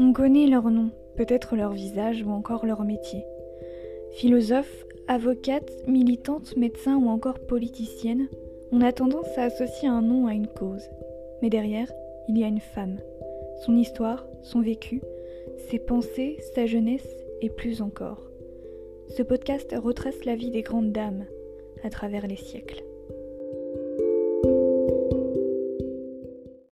On connaît leur nom, peut-être leur visage ou encore leur métier. Philosophe, avocate, militante, médecin ou encore politicienne, on a tendance à associer un nom à une cause. Mais derrière, il y a une femme. Son histoire, son vécu, ses pensées, sa jeunesse et plus encore. Ce podcast retrace la vie des grandes dames à travers les siècles.